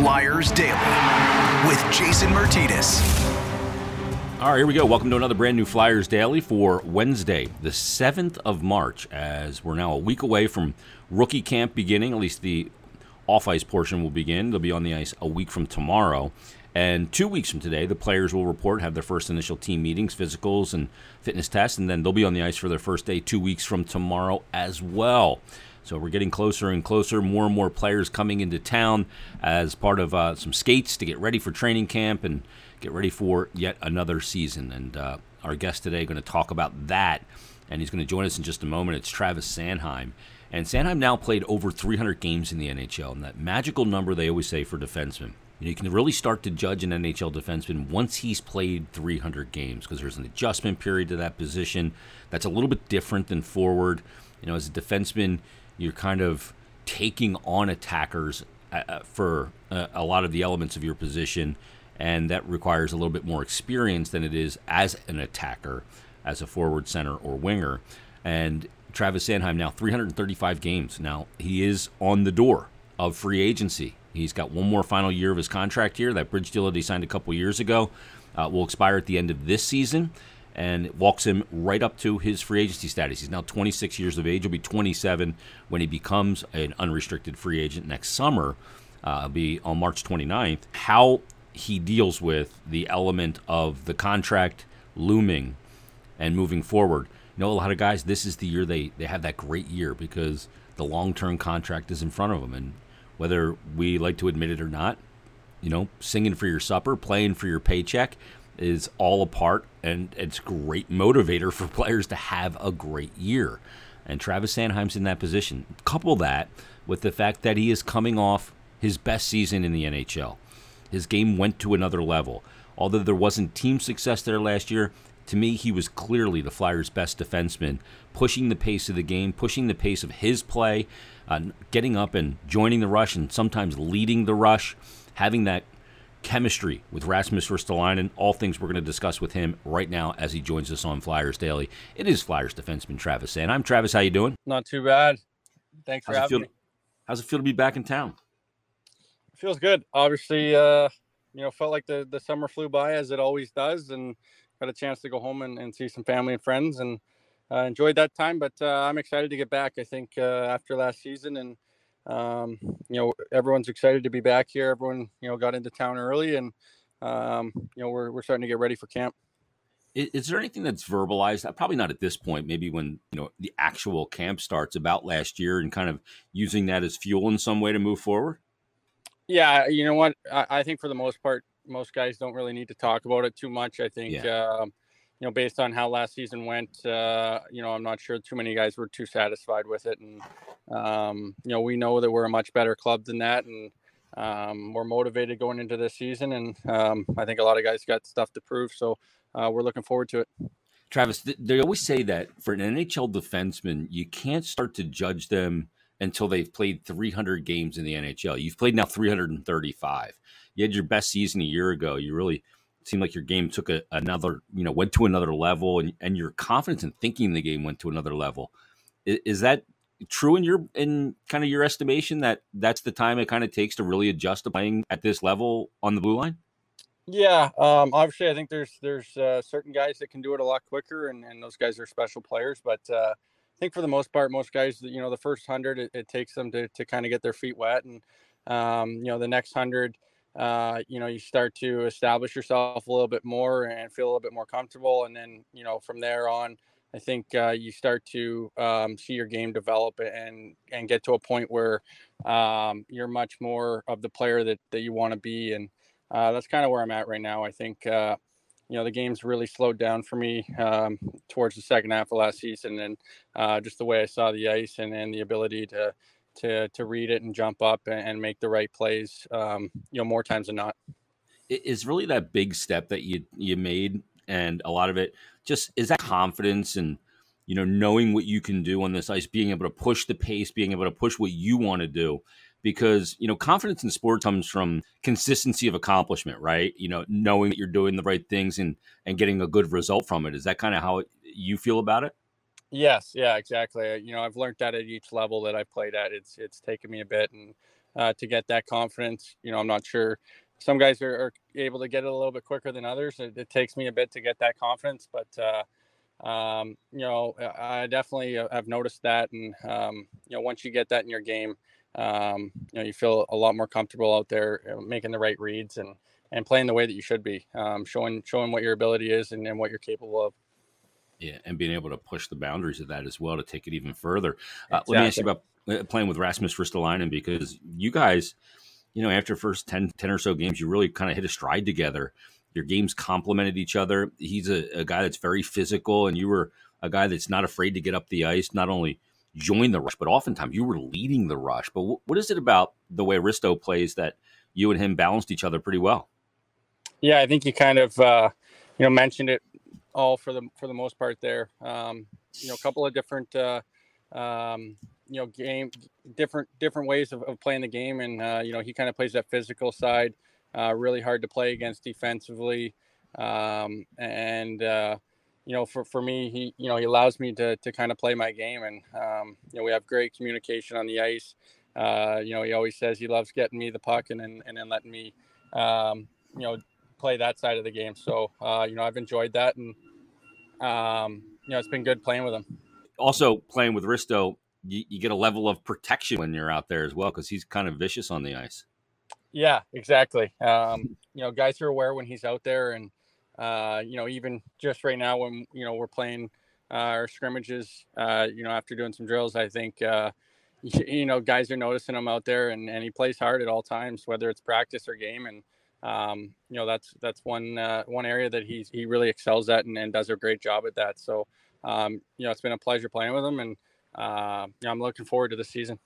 Flyers Daily with Jason Myrtetus. All right, here we go. Welcome to another brand new Flyers Daily for Wednesday, the 7th of March, as we're now a week away from rookie camp beginning. At least the off ice portion will begin. They'll be on the ice a week from tomorrow. And two weeks from today, the players will report, have their first initial team meetings, physicals, and fitness tests, and then they'll be on the ice for their first day two weeks from tomorrow as well. So we're getting closer and closer. More and more players coming into town as part of uh, some skates to get ready for training camp and get ready for yet another season. And uh, our guest today going to talk about that, and he's going to join us in just a moment. It's Travis Sanheim. And Sanheim now played over 300 games in the NHL, and that magical number they always say for defensemen. You can really start to judge an NHL defenseman once he's played 300 games because there's an adjustment period to that position that's a little bit different than forward. You know, as a defenseman, you're kind of taking on attackers uh, uh, for uh, a lot of the elements of your position, and that requires a little bit more experience than it is as an attacker, as a forward, center, or winger. And Travis Sanheim now 335 games. Now he is on the door of free agency. He's got one more final year of his contract here. That bridge deal that he signed a couple years ago uh, will expire at the end of this season and walks him right up to his free agency status. He's now 26 years of age. He'll be 27 when he becomes an unrestricted free agent next summer. Uh, be on March 29th. How he deals with the element of the contract looming and moving forward. You know, a lot of guys, this is the year they, they have that great year because the long term contract is in front of them. And whether we like to admit it or not, you know, singing for your supper, playing for your paycheck, is all a part, and it's great motivator for players to have a great year. And Travis Sanheim's in that position. Couple that with the fact that he is coming off his best season in the NHL. His game went to another level. Although there wasn't team success there last year, to me, he was clearly the Flyers' best defenseman, pushing the pace of the game, pushing the pace of his play, uh, getting up and joining the rush, and sometimes leading the rush, having that chemistry with Rasmus Ristolainen. All things we're going to discuss with him right now as he joins us on Flyers Daily. It is Flyers defenseman Travis Sanheim Travis. How you doing? Not too bad. Thanks how's for having feel, me. How's it feel to be back in town? feels good. Obviously, uh, you know, felt like the, the summer flew by as it always does and got a chance to go home and, and see some family and friends and uh, enjoyed that time. But uh, I'm excited to get back. I think uh, after last season and – um, you know, everyone's excited to be back here. Everyone, you know, got into town early, and um, you know, we're we're starting to get ready for camp. Is, is, there anything that's verbalized? Uh, probably not at this point. Maybe when you know the actual camp starts about last year, and kind of using that as fuel in some way to move forward. Yeah, you know what? I, I think for the most part, most guys don't really need to talk about it too much. I think. Yeah. Um, you know, based on how last season went, uh, you know, I'm not sure too many guys were too satisfied with it. And, um, you know, we know that we're a much better club than that. And um, we're motivated going into this season. And um, I think a lot of guys got stuff to prove. So uh, we're looking forward to it. Travis, they always say that for an NHL defenseman, you can't start to judge them until they've played 300 games in the NHL. You've played now 335. You had your best season a year ago. You really – seemed like your game took a, another, you know, went to another level, and, and your confidence in thinking the game went to another level. Is, is that true in your in kind of your estimation that that's the time it kind of takes to really adjust to playing at this level on the blue line? Yeah, um, obviously, I think there's there's uh, certain guys that can do it a lot quicker, and, and those guys are special players. But uh, I think for the most part, most guys, you know, the first hundred, it, it takes them to to kind of get their feet wet, and um, you know, the next hundred, uh, you know, you start to establish yourself a little bit more and feel a little bit more comfortable. And then, you know, from there on, I think uh, you start to um, see your game develop and and get to a point where um, you're much more of the player that, that you want to be. And uh, that's kind of where I'm at right now. I think, uh, you know, the game's really slowed down for me um, towards the second half of last season. And uh, just the way I saw the ice and, and the ability to, to to read it and jump up and, and make the right plays. Um, you know, more times than not. Is really that big step that you you made, and a lot of it just is that confidence and you know knowing what you can do on this ice, being able to push the pace, being able to push what you want to do. Because you know, confidence in sport comes from consistency of accomplishment, right? You know, knowing that you're doing the right things and and getting a good result from it. Is that kind of how you feel about it? Yes, yeah, exactly. Uh, you know, I've learned that at each level that I've played at. It's it's taken me a bit, and uh, to get that confidence. You know, I'm not sure. Some guys are, are, able to get it a little bit quicker than others. It, it takes me a bit to get that confidence, but uh, um, you know, I definitely uh, have noticed that. And um, you know, once you get that in your game, um, you know, you feel a lot more comfortable out there uh, making the right reads and and playing the way that you should be, um, showing showing what your ability is and, and what you're capable of. Yeah, and being able to push the boundaries of that as well to take it even further. Uh, exactly. Let me ask you about uh, playing with Rasmus Ristolainen because you guys, you know, after first 10, 10 or so games, you really kind of hit a stride together. Your games complemented each other. He's a, a guy that's very physical, and you were a guy that's not afraid to get up the ice, not only join the rush, but oftentimes you were leading the rush. But w- what is it about the way Risto plays that you and him balanced each other pretty well? Yeah, I think you kind of uh, you know mentioned it all for the for the most part there. Um, you know, a couple of different uh, um, you know game different different ways of, of playing the game, and uh, you know he kind of plays that physical side, uh, really hard to play against defensively, um, and uh, you know for, for me he you know he allows me to to kind of play my game, and um, you know we have great communication on the ice. Uh, you know he always says he loves getting me the puck and then and then letting me um, you know play that side of the game. So uh, you know, I've enjoyed that, and um, you know, it's been good playing with him. Also, playing with Risto, you, you get a level of protection when you're out there as well because he's kind of vicious on the ice. Yeah, exactly. Um, you know, guys are aware when he's out there, and uh, you know, even just right now when you know we're playing uh, our scrimmages, uh, you know, after doing some drills, I think uh, you know guys are noticing him out there, and, and he plays hard at all times, whether it's practice or game, and um, you know that's that's one uh, one area that he's he really excels at and, and does a great job at that. So um, you know it's been a pleasure playing with him, and uh, you know, I'm looking forward to the season.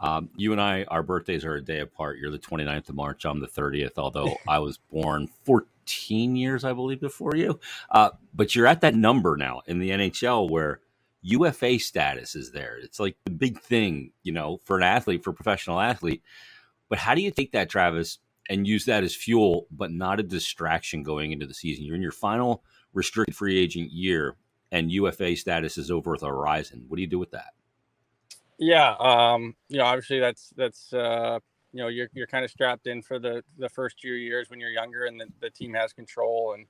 Um, you and I, our birthdays are a day apart. You're the 29th of March. I'm the 30th, although I was born 14 years, I believe, before you. Uh, but you're at that number now in the NHL where UFA status is there. It's like the big thing, you know, for an athlete, for a professional athlete. But how do you take that, Travis, and use that as fuel, but not a distraction going into the season. You're in your final restricted free agent year, and UFA status is over the horizon. What do you do with that? Yeah, um, you know, obviously that's that's uh, you know you're you're kind of strapped in for the the first few years when you're younger, and the, the team has control, and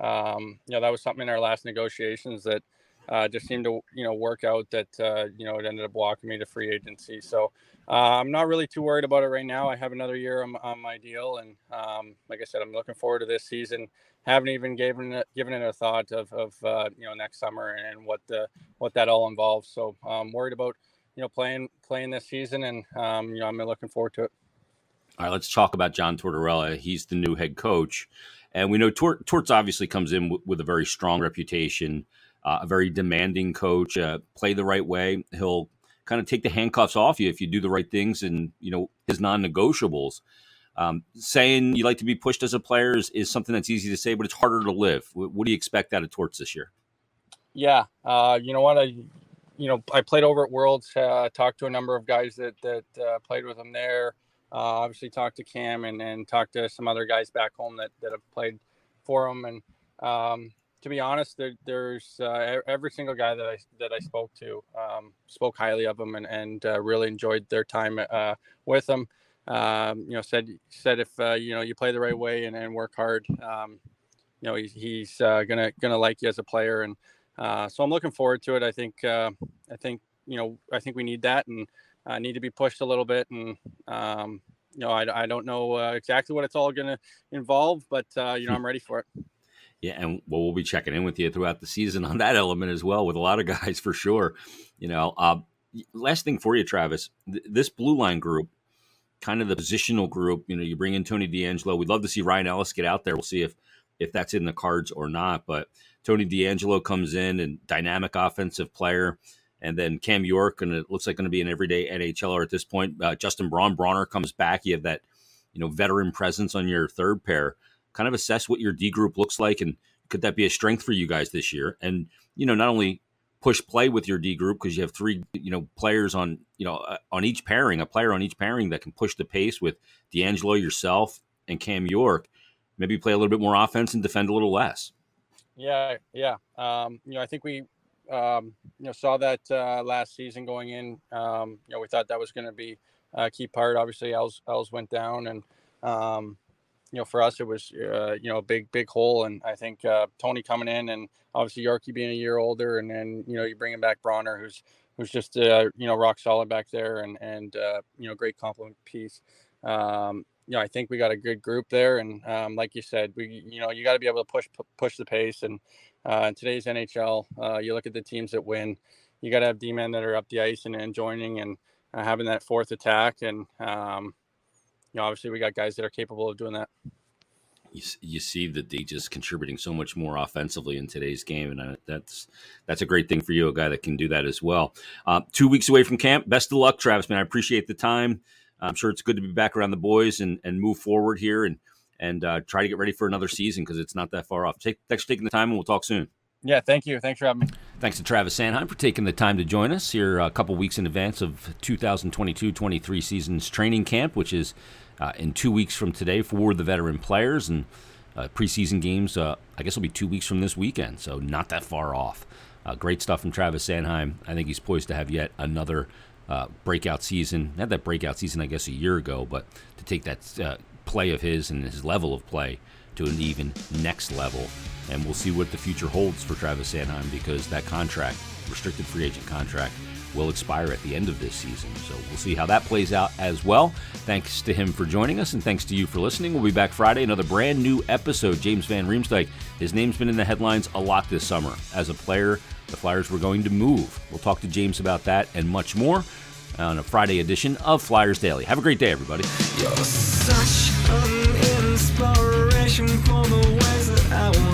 um, you know that was something in our last negotiations that uh, just seemed to you know work out that uh, you know it ended up walking me to free agency. So uh, I'm not really too worried about it right now. I have another year on, on my deal, and um, like I said, I'm looking forward to this season. Haven't even given it given it a thought of, of uh, you know next summer and what the what that all involves. So I'm worried about you know playing playing this season, and um, you know I'm looking forward to it. All right, let's talk about John Tortorella. He's the new head coach, and we know Tort, Torts obviously comes in w- with a very strong reputation uh, a very demanding coach. Uh, play the right way. He'll kind of take the handcuffs off you if you do the right things and you know his non-negotiables. Um, saying you like to be pushed as a player is, is, something that's easy to say, but it's harder to live. What, what do you expect out of Torts this year? Yeah, uh, you know what I, you know, I played over at Worlds. Uh, talked to a number of guys that that uh, played with him there. Uh, obviously, talked to Cam and and talked to some other guys back home that that have played for him. And um, to be honest, there, there's uh, every single guy that I that I spoke to um, spoke highly of him and and uh, really enjoyed their time uh, with him. Um, you know, said said if uh, you know you play the right way and, and work hard, um, you know he's he's uh, gonna gonna like you as a player, and uh, so I'm looking forward to it. I think I think you know I think we need that and need to be pushed a little bit and. Um, you know, I, I don't know exactly what it's all going to involve, but you know, I'm ready for it. Yeah, and well, we'll be checking in with you throughout the season on that element as well, with a lot of guys for sure. You know, uh, last thing for you, Travis, th- this blue line group, kind of the positional group. You know, you bring in Tony DeAngelo. We'd love to see Ryan Ellis get out there. We'll see if if that's in the cards or not. But Tony DeAngelo comes in and dynamic offensive player. And then Cam York, and it looks like going to be an everyday NHLer at this point. Uh, Justin Braun comes back. You have that, you know, veteran presence on your third pair kind of assess what your D group looks like and could that be a strength for you guys this year? And you know, not only push play with your D group because you have three, you know, players on, you know, uh, on each pairing, a player on each pairing that can push the pace with DeAngelo, yourself, and Cam York. Maybe play a little bit more offense and defend a little less. Yeah, yeah. Um, you know, I think we um, you know saw that uh, last season going in. Um, you know, we thought that was going to be a key part. Obviously, Els Els went down, and um, you know, for us it was uh, you know a big big hole. And I think uh, Tony coming in, and obviously Yorkie being a year older, and then you know you bringing back Bronner, who's who's just uh, you know rock solid back there, and and uh, you know great complement piece. Um, you know, I think we got a good group there, and um, like you said, we you know you got to be able to push push the pace. And uh, in today's NHL, uh, you look at the teams that win, you got to have D-men that are up the ice and, and joining and having that fourth attack. And um, you know, obviously, we got guys that are capable of doing that. You, you see that they just contributing so much more offensively in today's game, and uh, that's that's a great thing for you, a guy that can do that as well. Uh, two weeks away from camp. Best of luck, Travis. Man, I appreciate the time. I'm sure it's good to be back around the boys and, and move forward here and and uh, try to get ready for another season because it's not that far off. Take, thanks for taking the time, and we'll talk soon. Yeah, thank you. Thanks for having me. Thanks to Travis Sanheim for taking the time to join us here a couple weeks in advance of 2022-23 season's training camp, which is uh, in two weeks from today for the veteran players and uh, preseason games. Uh, I guess will be two weeks from this weekend, so not that far off. Uh, great stuff from Travis Sanheim. I think he's poised to have yet another uh, breakout season. Not that breakout season, I guess, a year ago, but to take that uh, play of his and his level of play to an even next level. And we'll see what the future holds for Travis Sanheim because that contract, restricted free agent contract, will expire at the end of this season. So we'll see how that plays out as well. Thanks to him for joining us, and thanks to you for listening. We'll be back Friday, another brand new episode. James Van Riemsdyk, his name's been in the headlines a lot this summer. As a player, the Flyers were going to move. We'll talk to James about that and much more on a Friday edition of Flyers Daily. Have a great day, everybody. Inspiration for the ways that I want